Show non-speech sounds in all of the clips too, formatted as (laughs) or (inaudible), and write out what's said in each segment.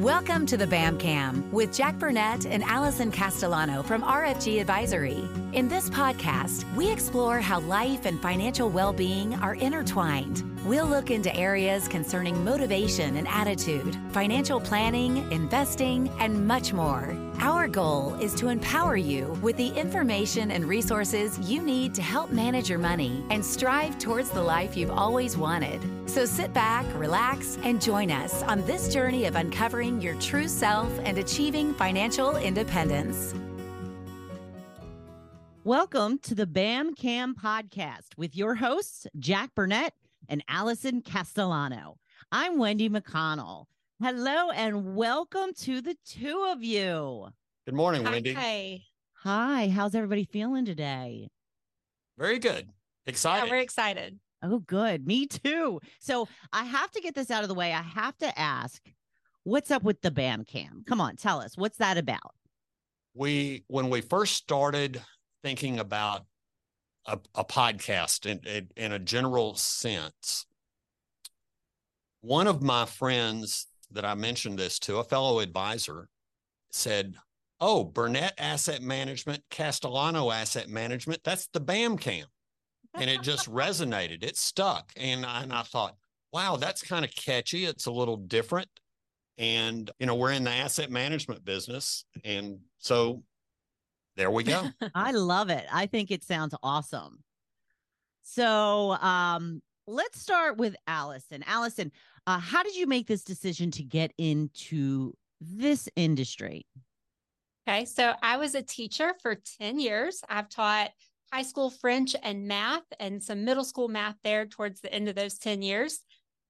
Welcome to the BAM Cam with Jack Burnette and Alison Castellano from RFG Advisory. In this podcast, we explore how life and financial well being are intertwined. We'll look into areas concerning motivation and attitude, financial planning, investing, and much more. Our goal is to empower you with the information and resources you need to help manage your money and strive towards the life you've always wanted. So sit back, relax, and join us on this journey of uncovering your true self and achieving financial independence. Welcome to the BAM Cam podcast with your hosts, Jack Burnette and Alison Castellano. I'm Wendy McConnell. Hello and welcome to the two of you. Good morning, Hi. Wendy. Hi. Hi, how's everybody feeling today? Very good. Yeah, Excited. we're excited. Oh, good. Me too. So I have to get this out of the way. I have to ask, what's up with the BAM cam? Come on, tell us. What's that about? we when we first started thinking about a, a podcast in, in in a general sense, one of my friends that I mentioned this to, a fellow advisor, said, "Oh, Burnette Asset Management, Castellano Asset Management, that's the BAM Cam. And it just (laughs) resonated. It stuck. And I, and I thought, wow, that's kind of catchy. It's a little different. And, you know, we're in the asset management business. And so there we go. (laughs) I love it. I think it sounds awesome. So um, let's start with Alison. Alison, uh, how did you make this decision to get into this industry? Okay. So I was a teacher for 10 years. I've taught high school French and math and some middle school math there towards the end of those 10 years.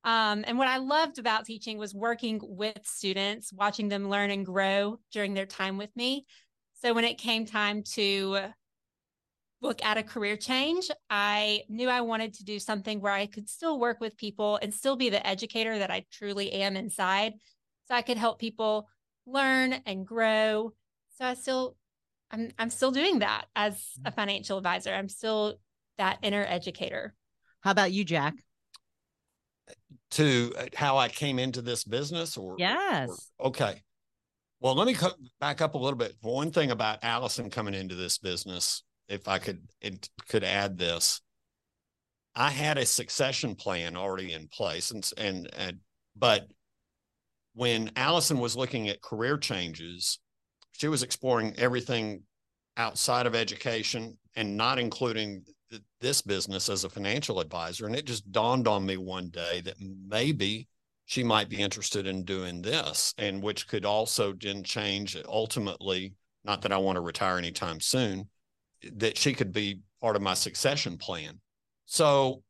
Um, and what I loved about teaching was working with students, watching them learn and grow during their time with me. So when it came time to look at a career change, I knew I wanted to do something where I could still work with people and still be the educator that I truly am inside. So I could help people learn and grow. So I still I'm I'm still doing that as a financial advisor. I'm still that inner educator. How about you, Jack? to uh, how I came into this business or Yes. or- okay. Well, let me co- back up a little bit. One thing about Alison coming into this business, if I could it could add this, I had a succession plan already in place, and and and but when Alison was looking at career changes, she was exploring everything outside of education and not including th- this business as a financial advisor. And it just dawned on me one day that maybe she might be interested in doing this, and which could also then change ultimately. Not that I want to retire anytime soon, that she could be part of my succession plan. So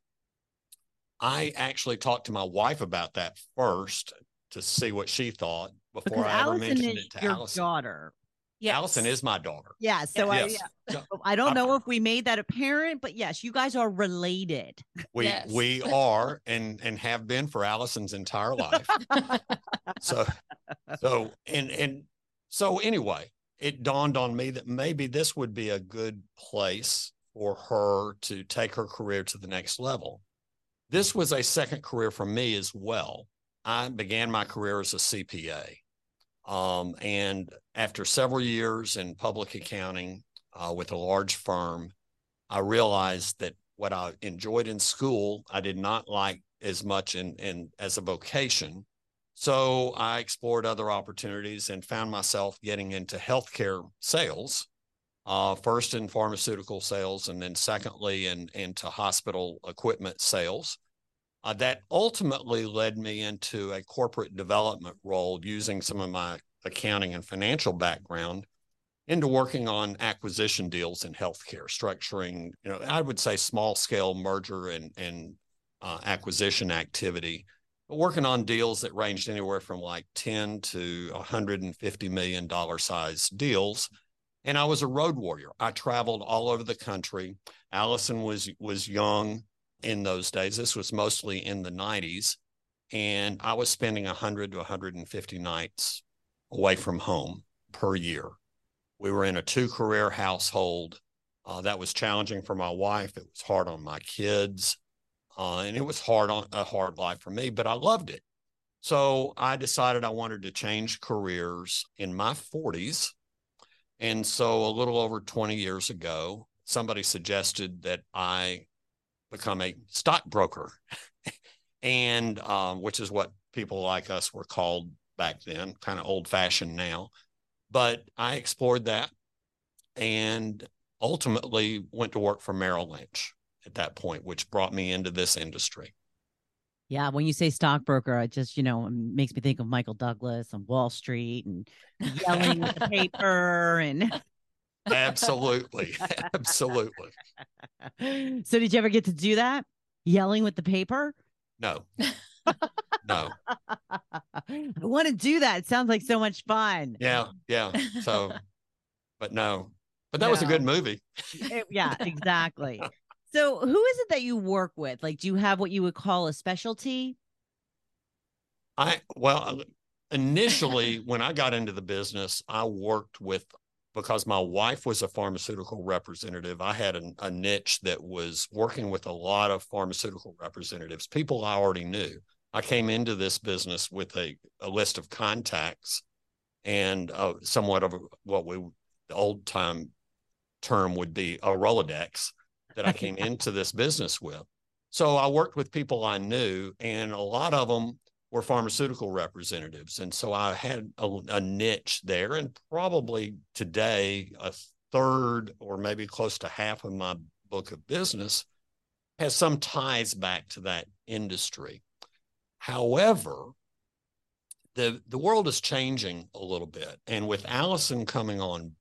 I actually talked to my wife about that first to see what she thought before Because I ever Alison mentioned is it to your Alison. daughter. Yes. Alison is my daughter. Yeah. So I, yeah. I don't know if we made that apparent, but yes, you guys are related. We Yes. we are and and have been for Alison's entire life. (laughs) so so and and so anyway, it dawned on me that maybe this would be a good place for her to take her career to the next level. This was a second career for me as well. I began my career as a CPA. Um, and after several years in public accounting uh, with a large firm, I realized that what I enjoyed in school, I did not like as much in, in as a vocation. So I explored other opportunities and found myself getting into healthcare sales, uh, first in pharmaceutical sales, and then secondly in, into hospital equipment sales. Uh, that ultimately led me into a corporate development role using some of my accounting and financial background into working on acquisition deals in healthcare, structuring, you know, I would say small scale merger and, and uh, acquisition activity, working on deals that ranged anywhere from like 10 to 150 million dollar size deals. And I was a road warrior. I traveled all over the country. Alison was was young in those days. This was mostly in the 90s. And I was spending 100 to 150 nights away from home per year. We were in a two career household. Uh, that was challenging for my wife. It was hard on my kids. Uh, and it was hard on a hard life for me, but I loved it. So I decided I wanted to change careers in my 40s. And so a little over 20 years ago, somebody suggested that I become a stockbroker, (laughs) and um, which is what people like us were called back then, kind of old fashioned now. But I explored that and ultimately went to work for Merrill Lynch at that point, which brought me into this industry. Yeah, when you say stockbroker, it just you know makes me think of Michael Douglas and Wall Street and yelling with the paper and. (laughs) Absolutely, (laughs) absolutely. (laughs) So, did you ever get to do that? Yelling with the paper? No, no. I want to do that. It sounds like so much fun. Yeah, yeah. So, but no, but that was a good movie. It- yeah, exactly. So, who is it that you work with? Like, do you have what you would call a specialty? I well, initially when I got into the business, I worked with because my wife was a pharmaceutical representative. I had a, a niche that was working with a lot of pharmaceutical representatives, people I already knew. I came into this business with a, a list of contacts and uh, somewhat of what we the old time term would be a Rolodex that I came into this business with. So I worked with people I knew, and a lot of them were pharmaceutical representatives. And so I had a, a niche there, and probably today, a third or maybe close to half of my book of business has some ties back to that industry. However, the the world is changing a little bit, and with Alison coming on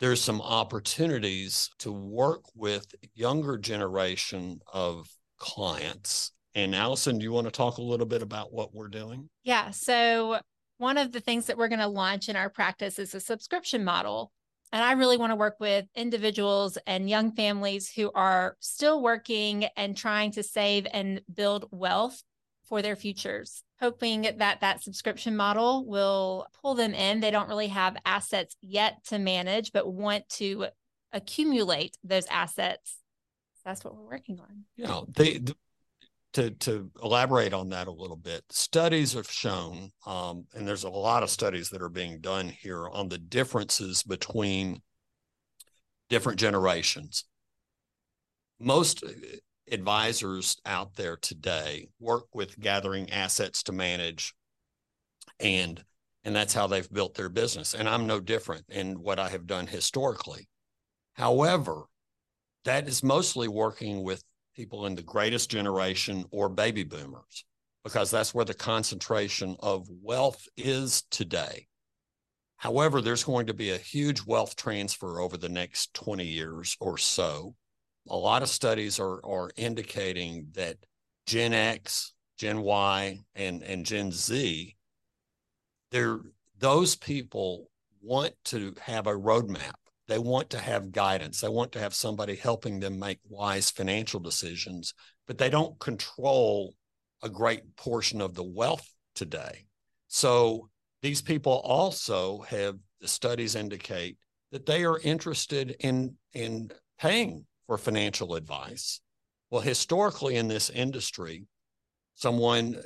there's some opportunities to work with younger generation of clients. And Alison, do you want to talk a little bit about what we're doing? Yeah. So, one of the things that we're going to launch in our practice is a subscription model. And I really want to work with individuals and young families who are still working and trying to save and build wealth for their futures, hoping that that subscription model will pull them in. They don't really have assets yet to manage, but want to accumulate those assets. That's what we're working on. Yeah, they, to to elaborate on that a little bit, studies have shown, um, and there's a lot of studies that are being done here on the differences between different generations. Most advisors out there today work with gathering assets to manage, and and that's how they've built their business. And I'm no different in what I have done historically. However, that is mostly working with people in the greatest generation or baby boomers, because that's where the concentration of wealth is today. However, there's going to be a huge wealth transfer over the next 20 years or so. A lot of studies are, are indicating that Gen X, Gen Y, and, and Gen Z, they're, those people want to have a roadmap they want to have guidance. They want to have somebody helping them make wise financial decisions, but they don't control a great portion of the wealth today. So these people also have the studies indicate that they are interested in in paying for financial advice. Well, historically in this industry, someone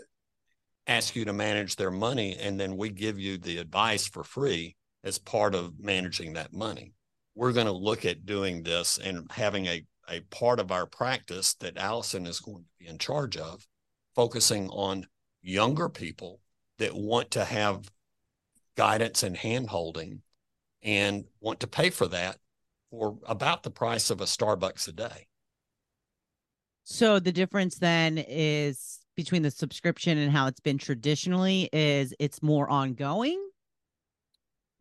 asks you to manage their money and then we give you the advice for free as part of managing that money we're going to look at doing this and having a, a part of our practice that Alison is going to be in charge of, focusing on younger people that want to have guidance and handholding and want to pay for that for about the price of a Starbucks a day. So, the difference then is between the subscription and how it's been traditionally is it's more ongoing.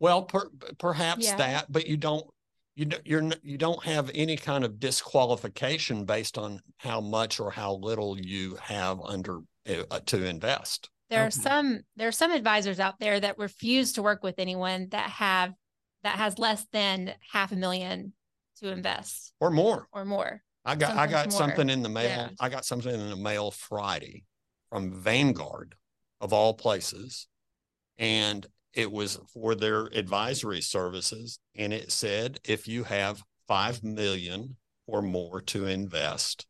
Well, per, perhaps Yeah. that, but you don't you don't you're you don't have any kind of disqualification based on how much or how little you have under uh, to invest. There are some there are some advisors out there that refuse to work with anyone that have that has less than half a million to invest or more. or more. I got I got more. something in the mail. Yeah. I got something in the mail Friday from Vanguard of all places. And it was for their advisory services. And it said if you have five million or more to invest,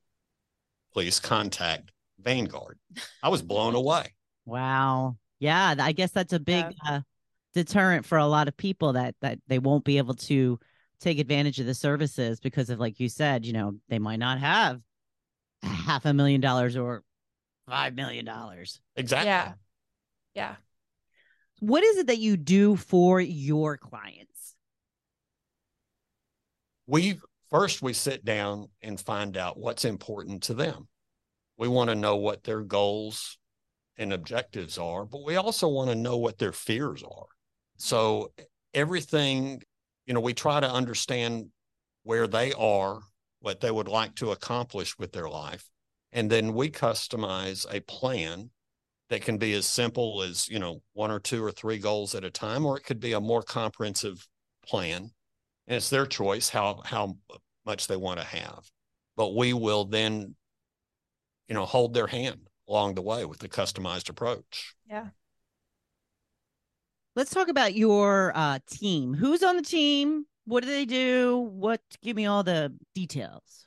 please contact Vanguard. I was blown (laughs) away. Wow. Yeah, I guess that's a big Yeah. uh, deterrent for a lot of people that that they won't be able to take advantage of the services because of like you said, you know, they might not have half a million dollars or 5 million dollars. Exactly. Yeah. Yeah. What is it that you do for your clients? we first we sit down and find out what's important to them. We want to know what their goals and objectives are, but we also want to know what their fears are. So everything, you know, we try to understand where they are, what they would like to accomplish with their life, and then we customize a plan that can be as simple as, you know, one or two or three goals at a time or it could be a more comprehensive plan and it's their choice how how much they want to have. But we will then you know hold their hand along the way with the customized approach Let's talk about your uh, team. Who's on the team? What do they do? What give me all the details.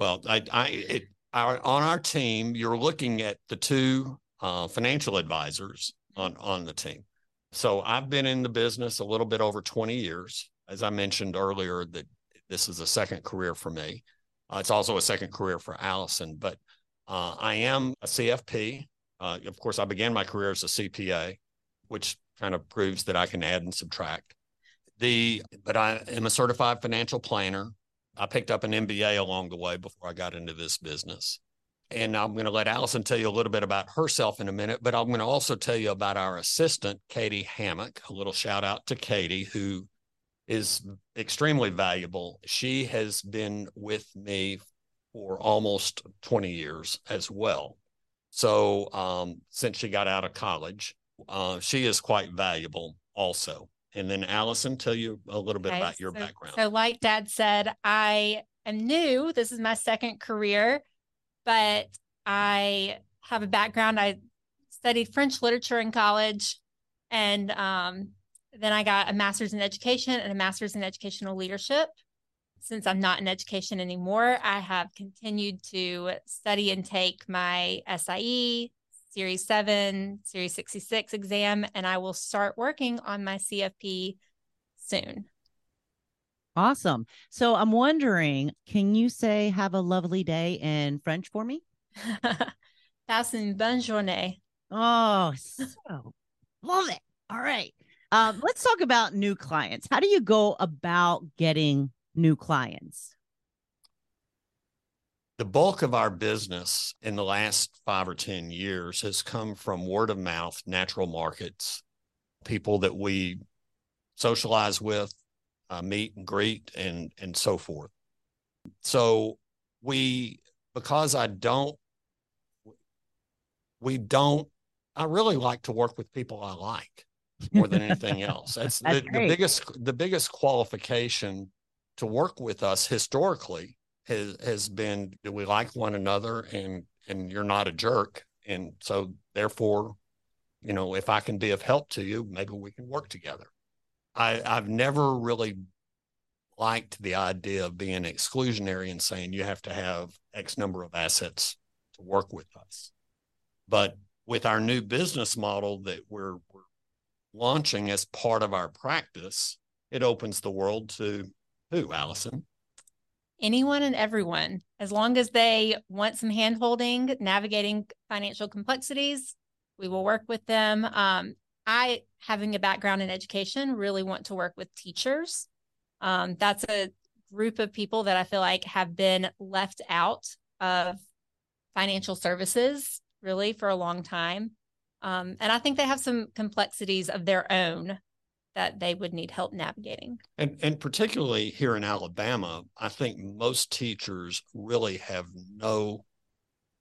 well i i it our on our team you're looking at the two uh, financial advisors on on the team so i've been in the business a little bit over 20 years as i mentioned earlier that this is a second career for me uh, it's also a second career for alison but uh, i am a cfp uh, of course i began my career as a cpa which kind of proves that i can add and subtract the but i am a certified financial planner I picked up an MBA along the way before I got into this business. And I'm going to let Alison tell you a little bit about herself in a minute, but I'm going to also tell you about our assistant, Katie Hammock. A little shout out to Katie, who is extremely valuable. She has been with me for almost 20 years as well. So um, since she got out of college, uh, she is quite valuable also. And then Alison, tell you a little bit Okay, about your so- background. So, like Dad said, I am new. This is my second career, but I have a background. I studied French literature in college, and um, then I got a master's in education and a master's in educational leadership. Since I'm not in education anymore, I have continued to study and take my SIE, Series 7, Series 66 exam, and I will start working on my CFP soon. Awesome. So I'm wondering, can you say have a lovely day in French for me? (laughs) Passe une bonne journée. Oh, so love it. All right. Um, let's talk about new clients. How do you go about getting new clients? The bulk of our business in the last five or 10 years has come from word of mouth, natural markets, people that we socialize with, uh, meet and greet, and, and so forth. So we, because I don't, we don't, I really like to work with people I like more than anything (laughs) else. That's, That's the, the biggest, the biggest qualification to work with us historically has has been do we like one another and and you're not a jerk. And so therefore you know if i can be of help to you maybe we can work together. I i've never really liked the idea of being exclusionary and saying you have to have x number of assets to work with us. But with our new business model that we're, we're launching as part of our practice it opens the world to who alison Anyone and everyone, as long as they want some hand holding, navigating financial complexities, we will work with them. Um, I, having a background in education, really want to work with teachers. Um, that's a group of people that I feel like have been left out of financial services really for a long time. Um, and I think they have some complexities of their own that they would need help navigating. And and particularly here in Alabama, I think most teachers really have no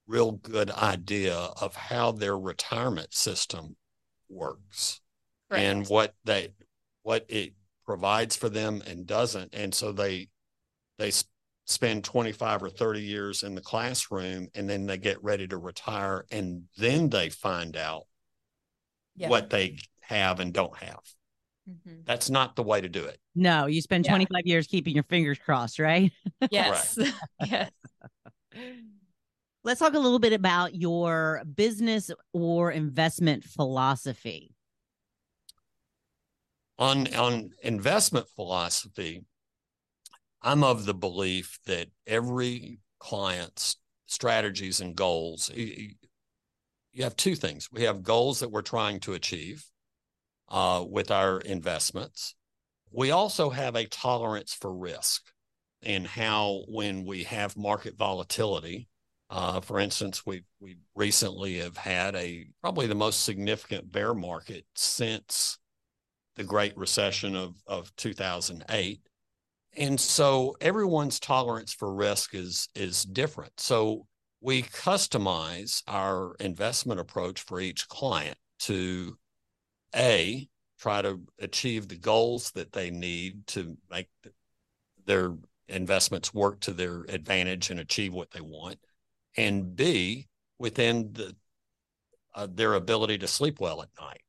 real good idea of how their retirement system works and what they what it provides for them and doesn't. And so they they spend 25 or 30 years in the classroom and then they get ready to retire and then they find out Yeah. what they have and don't have. Mhm. That's not the way to do it. No, you spend Yeah. 25 years keeping your fingers crossed, right? (laughs) Yes. (laughs) yes. Let's talk a little bit about your business or investment philosophy. On on investment philosophy, I'm of the belief that every client's strategies and goals, you, you have two things. We have goals that we're trying to achieve uh, with our investments. We also have a tolerance for risk and how when we have market volatility, uh, for instance, we we recently have had a probably the most significant bear market since the Great Recession of of 2008, and so everyone's tolerance for risk is is different. So we customize our investment approach for each client to a try to achieve the goals that they need to make their investments work to their advantage and achieve what they want. And b within the uh, their ability to sleep well at night.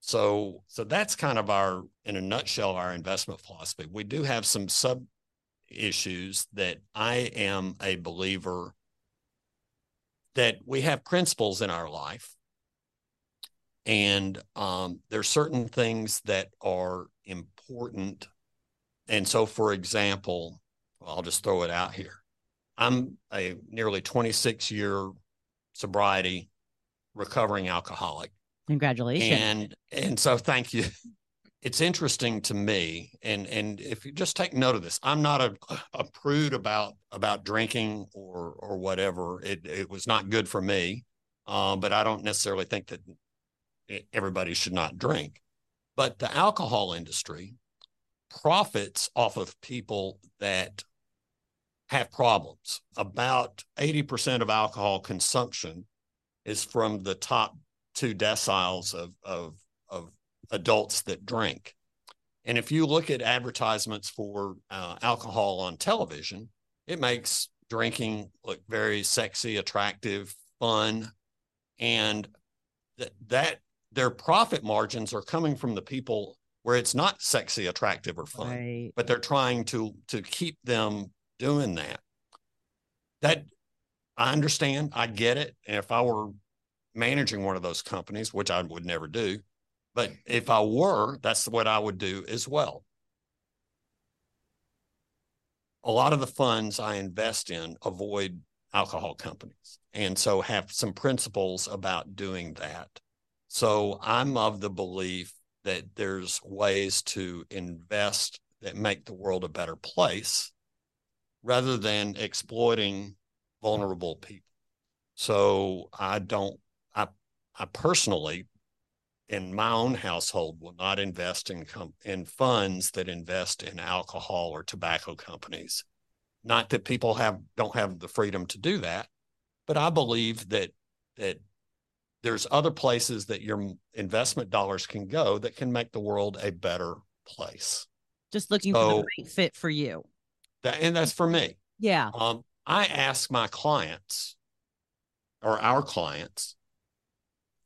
So so that's kind of our in a nutshell our investment philosophy. We do have some sub issues that i am a believer that we have principles in our life and um, there's certain things that are important. And so for example i'll just throw it out here. I'm a nearly 26 year sobriety recovering alcoholic. Congratulations. And and so thank you. It's interesting to me and and if you just take note of this i'm not a, a prude about about drinking or or whatever. It it was not good for me uh, but i don't necessarily think that everybody should not drink. But the alcohol industry profits off of people that have problems. About 80% of alcohol consumption is from the top two deciles of, of, of adults that drink. And if you look at advertisements for uh, alcohol on television, it makes drinking look very sexy, attractive, fun. And that, that their profit margins are coming from the people where it's not sexy, attractive, or fun, right. but they're trying to to keep them doing that. That I understand, I get it. And if I were managing one of those companies, which I would never do, but if I were, that's what I would do as well. A lot of the funds I invest in avoid alcohol companies. And so have some principles about doing that. So I'm of the belief that there's ways to invest that make the world a better place rather than exploiting vulnerable people. So I don't, I, I personally, in my own household, will not invest in com- in funds that invest in alcohol or tobacco companies. Not that people have don't have the freedom to do that, but I believe that that there's other places that your investment dollars can go that can make the world a better place. Just looking so, for the right fit for you. That, and that's for me. Yeah. Um, I ask my clients or our clients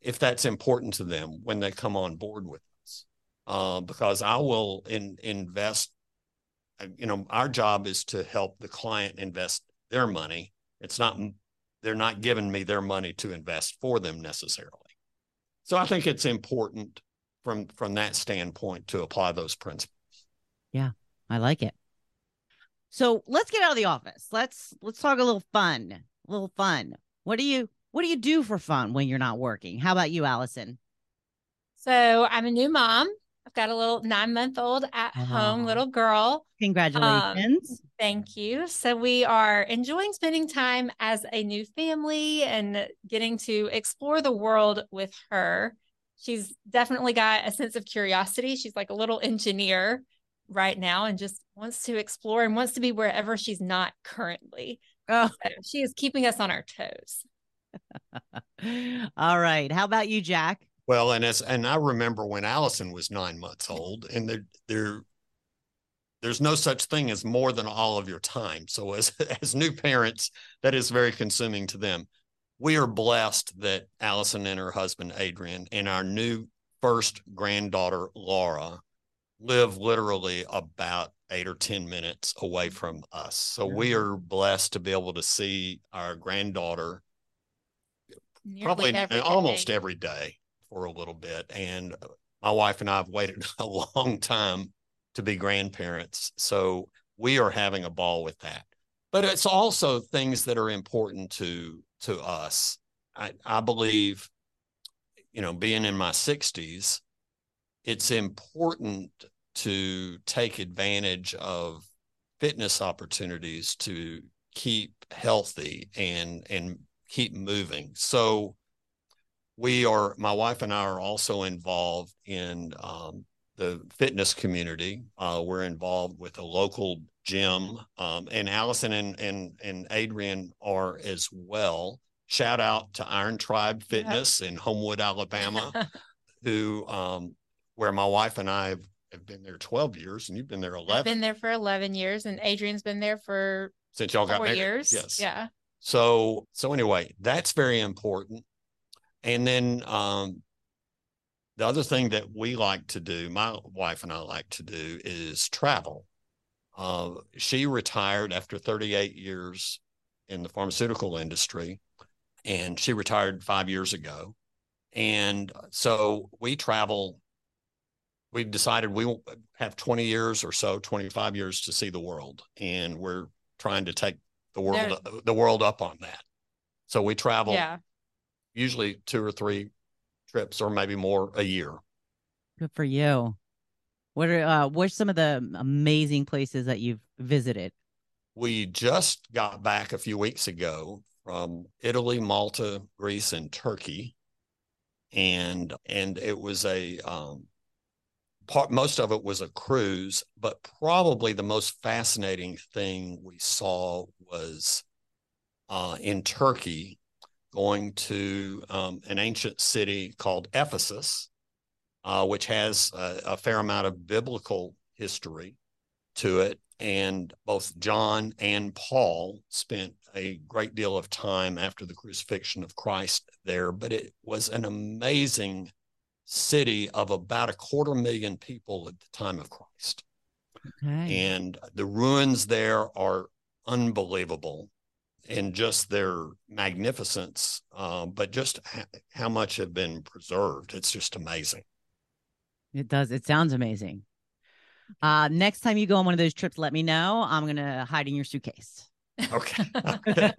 if that's important to them when they come on board with us, uh, because I will in, invest. Uh, you know, our job is to help the client invest their money. It's not they're not giving me their money to invest for them necessarily. So I think it's important from from that standpoint to apply those principles. Yeah, I like it. So let's get out of the office. Let's let's talk a little fun. A little fun. What do you what do you do for fun when you're not working? How about you, Alison? So I'm a new mom. Got a little nine month old at oh. home little girl. Congratulations. Um, thank you. So we are enjoying spending time as a new family and getting to explore the world with her. She's definitely got a sense of curiosity. She's like a little engineer right now and just wants to explore and wants to be wherever she's not currently. Oh. So she is keeping us on our toes. (laughs) All right. How about you, Jack? Well, and as and I remember when Alison was nine months old, and there there there's no such thing as more than all of your time. So as (laughs) as new parents, that is very consuming to them. We are blessed that Alison and her husband Adrian and our new first granddaughter Laura live literally about eight or 10 minutes away from us. So we mm-hmm. are blessed to be able to see our granddaughter Nearly probably every almost day. every day for a little bit. And my wife and I have waited (laughs) a long time to be grandparents. So we are having a ball with that. But it's also things that are important to to us. I, I believe, you know, being in my 60s, it's important to take advantage of fitness opportunities to keep healthy and and keep moving. So we are my wife and I are also involved in um, the fitness community. Uh, we're involved with a local gym, um, and Alison and and and Adrian are as well. Shout out to Iron Tribe Fitness in Homewood, Alabama, (laughs) who um, where my wife and I have, have been there 12 years, and you've been there I've 11 been there for 11 years and Adrian's been there for since y'all got four married. years. Yes. Yeah. So so anyway, that's very important. And then um, the other thing that we like to do, my wife and I like to do, is travel. Uh, she retired after 38 years in the pharmaceutical industry, and she retired five years ago. And so we travel. We've decided we will have 20 years or so, 25 years to see the world, and we're trying to take the world the world up on that. So we travel Yeah. Usually two or three trips or maybe more a year. Good for you. What are uh what's some of the amazing places that you've visited? We just got back a few weeks ago from Italy, Malta, Greece, and Turkey. And and it was a um part most of it was a cruise, but probably the most fascinating thing we saw was uh in Turkey going to um, an ancient city called Ephesus, uh, which has a, a, fair amount of biblical history to it. And both John and Paul spent a great deal of time after the crucifixion of Christ there, but it was an amazing city of about a quarter million people at the time of Christ. Okay. And the ruins there are unbelievable in just their magnificence, uh, but just ha- how much have been preserved. It's just amazing. It does. It sounds amazing. Uh, next time you go on one of those trips, let me know. I'm gonna hide in your suitcase. Okay. (laughs)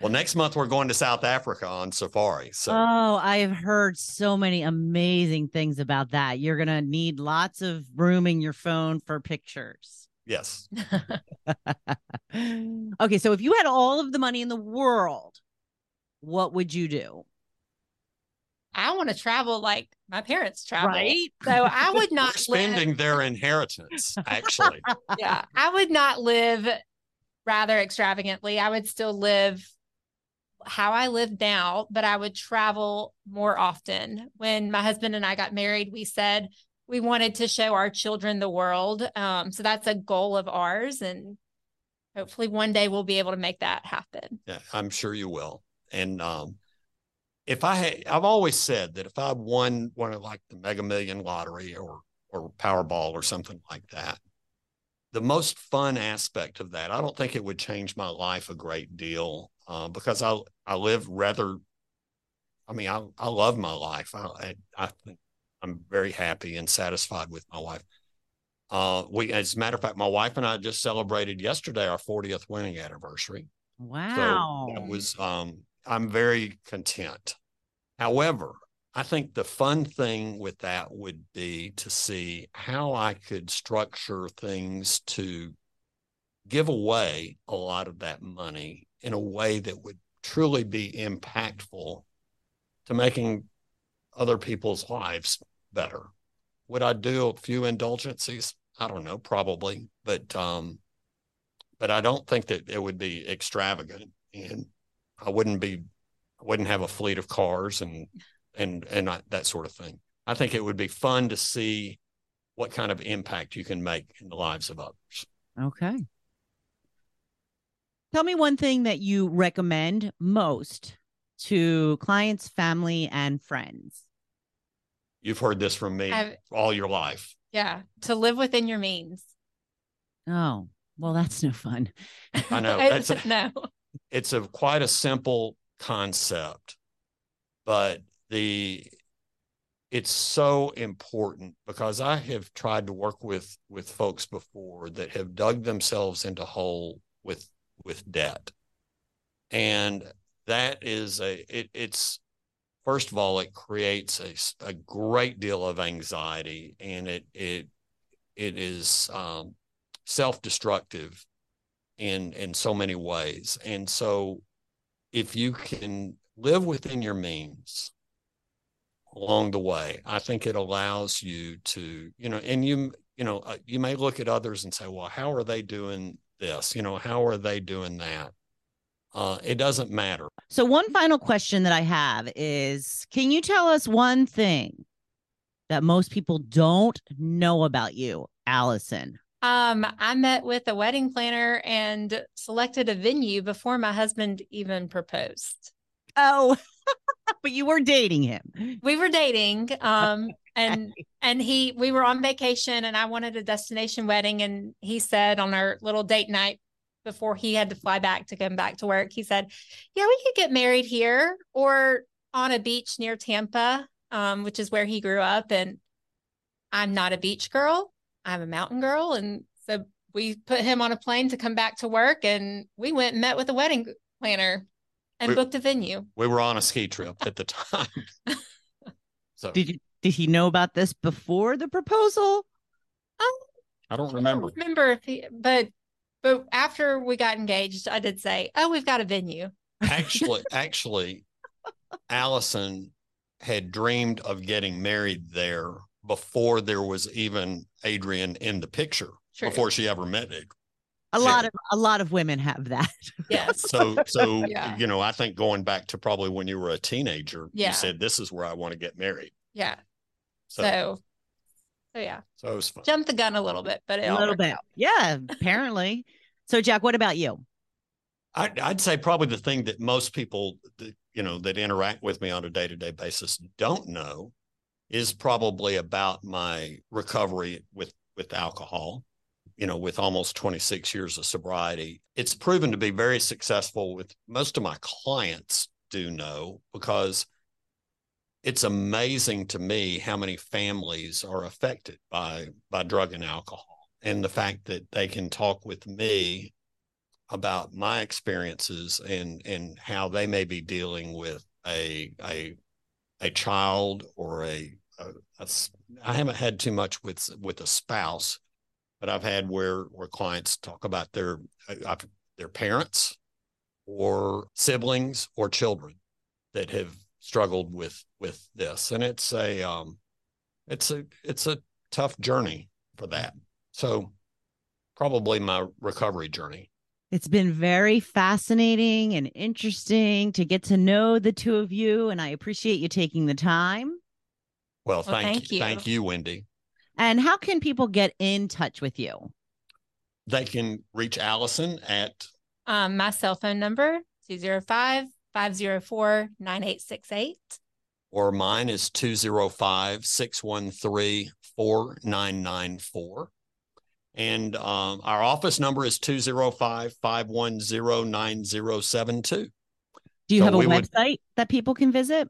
well, next month we're going to South Africa on safari. So oh, I have heard so many amazing things about that. You're gonna need lots of room in your phone for pictures. Yes, (laughs) okay, so if you had all of the money in the world, what would you do? I want to travel like my parents travel. Right? So I would we're not live, spending their inheritance. Actually, (laughs) yeah, I would not live rather extravagantly. I would still live how I live now, but I would travel more often. When my husband and I got married, we said we wanted to show our children the world. Um, so that's a goal of ours. And hopefully one day we'll be able to make that happen. yeah, I'm sure you will. And um, if I I've always said that if I won one of like the Mega Million lottery or or Powerball or something like that, the most fun aspect of that, I don't think it would change my life a great deal uh, because I I live rather. I mean, I I love my life. I I, I think I'm very happy and satisfied with my wife. Uh, we, as a matter of fact, my wife and I just celebrated yesterday our 40th wedding anniversary. Wow. So that was um I'm very content. However, I think the fun thing with that would be to see how I could structure things to give away a lot of that money in a way that would truly be impactful to making other people's lives better. Would I do a few indulgences? I don't know, probably, but um but I don't think that it would be extravagant and I wouldn't be I wouldn't have a fleet of cars and and and I, that sort of thing. I think it would be fun to see what kind of impact you can make in the lives of others. Okay. Tell me one thing that you recommend most to clients, family, and friends. You've heard this from me I've- all your life. Yeah. To live within your means. Oh, well, that's no fun. I know. (laughs) That's a- no. it's a quite a simple concept, but the it's so important because I have tried to work with with folks before that have dug themselves into hole with with debt. And that is a it, it's first of all it creates a, a great deal of anxiety and it it it is um, self-destructive in in so many ways. And so if you can live within your means along the way i think it allows you to you know and you you know uh, you may look at others and say well how are they doing this? You know how are they doing that uh, it doesn't matter So, one final question that I have is Can you tell us one thing that most people don't know about you, Alison? Um, I met with a wedding planner and selected a venue before my husband even proposed. Oh, (laughs) but you were dating him. We were dating, um, and and he we were on vacation and I wanted a destination wedding and he said on our little date night before he had to fly back to come back to work, he said, Yeah, we could get married here or on a beach near Tampa, um, which is where he grew up. And I'm not a beach girl, I'm a mountain girl. And so we put him on a plane to come back to work and we went and met with a wedding planner and We- booked a venue. we were on a ski trip at the time (laughs) so Did you did he know about this before the proposal? i don't I remember don't remember if he, but but after we got engaged, I did say, "Oh, we've got a venue." actually (laughs) actually alison had dreamed of getting married there before there was even adrian in the picture True. before she ever met it A Yeah. lot of a lot of women have that. (laughs) Yes. so so (laughs) Yeah. you know i think going back to probably when you were a teenager Yeah. you said this is where i want to get married yeah. so So, so yeah, so it was fun jumped the gun a little bit, but it a all little bit. out. Yeah, apparently. So, Jack, what about you? I'd, I'd say probably the thing that most people that, you know that interact with me on a day-to-day basis don't know is probably about my recovery with with alcohol you know with almost 26 years of sobriety it's proven to be very successful with most of my clients do know because it's amazing to me how many families are affected by by drug and alcohol and the fact that they can talk with me about my experiences and and how they may be dealing with a a a child or a, a, a I haven't had too much with with a spouse, but I've had where where clients talk about their uh, their parents or siblings or children that have struggled with with this, and it's a um it's a it's a tough journey for that. So probably my recovery journey. It's been very fascinating and interesting to get to know the two of you, and I appreciate you taking the time. Well, Well, thank, thank you. you. Thank you, Wendy. And how can people get in touch with you? They can reach Alison at Um, my cell phone number 205 504 9868. or mine is 205 613 4994. And um, our office number is 205 510 9072. Do you So have a we would- website that people can visit?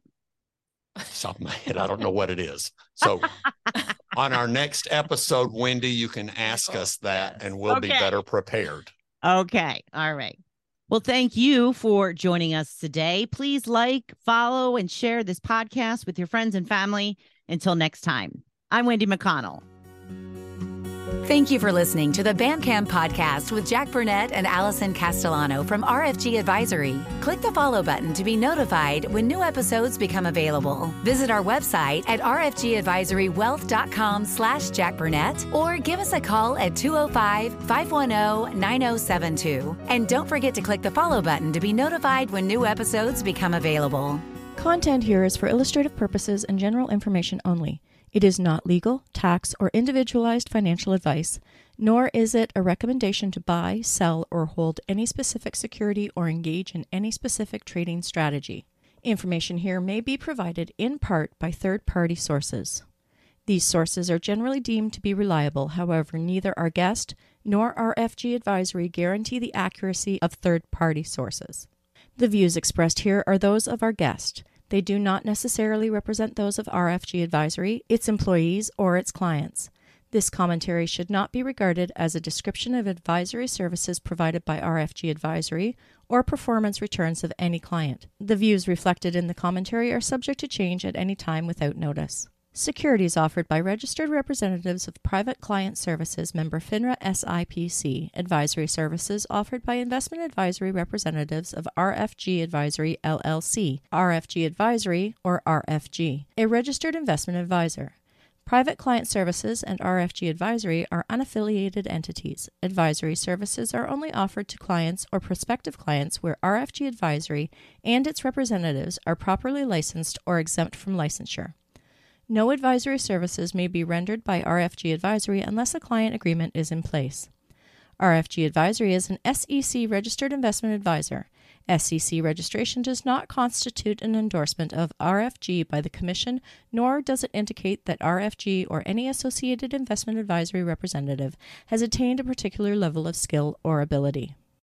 Top of my head, I don't know what it is. So (laughs) on our next episode, Wendy, you can ask us that and we'll be better prepared. Okay. All right. Well, thank you for joining us today. Please like, follow, and share this podcast with your friends and family. Until next time, I'm Wendy McConnell. Thank you for listening to the BAMCAM podcast with Jack Burnette and Alison Castellano from RFG Advisory. Click the follow button to be notified when new episodes become available. Visit our website at rfgadvisorywealth.com slash Jack Burnette or give us a call at 205-510-9072. And don't forget to click the follow button to be notified when new episodes become available. Content here is for illustrative purposes and general information only. It is not legal, tax, or individualized financial advice, nor is it a recommendation to buy, sell, or hold any specific security or engage in any specific trading strategy. Information here may be provided in part by third party sources. These sources are generally deemed to be reliable, however, neither our guest nor RFG advisory guarantee the accuracy of third party sources. The views expressed here are those of our guest. They do not necessarily represent those of RFG Advisory, its employees, or its clients. This commentary should not be regarded as a description of advisory services provided by RFG Advisory or performance returns of any client. The views reflected in the commentary are subject to change at any time without notice. Securities offered by registered representatives of Private Client Services member FINRA SIPC. Advisory services offered by investment advisory representatives of RFG Advisory LLC. RFG Advisory or RFG. A registered investment advisor. Private Client Services and RFG Advisory are unaffiliated entities. Advisory services are only offered to clients or prospective clients where RFG Advisory and its representatives are properly licensed or exempt from licensure. No advisory services may be rendered by RFG Advisory unless a client agreement is in place. RFG Advisory is an SEC registered investment advisor. SEC registration does not constitute an endorsement of RFG by the Commission, nor does it indicate that RFG or any associated investment advisory representative has attained a particular level of skill or ability.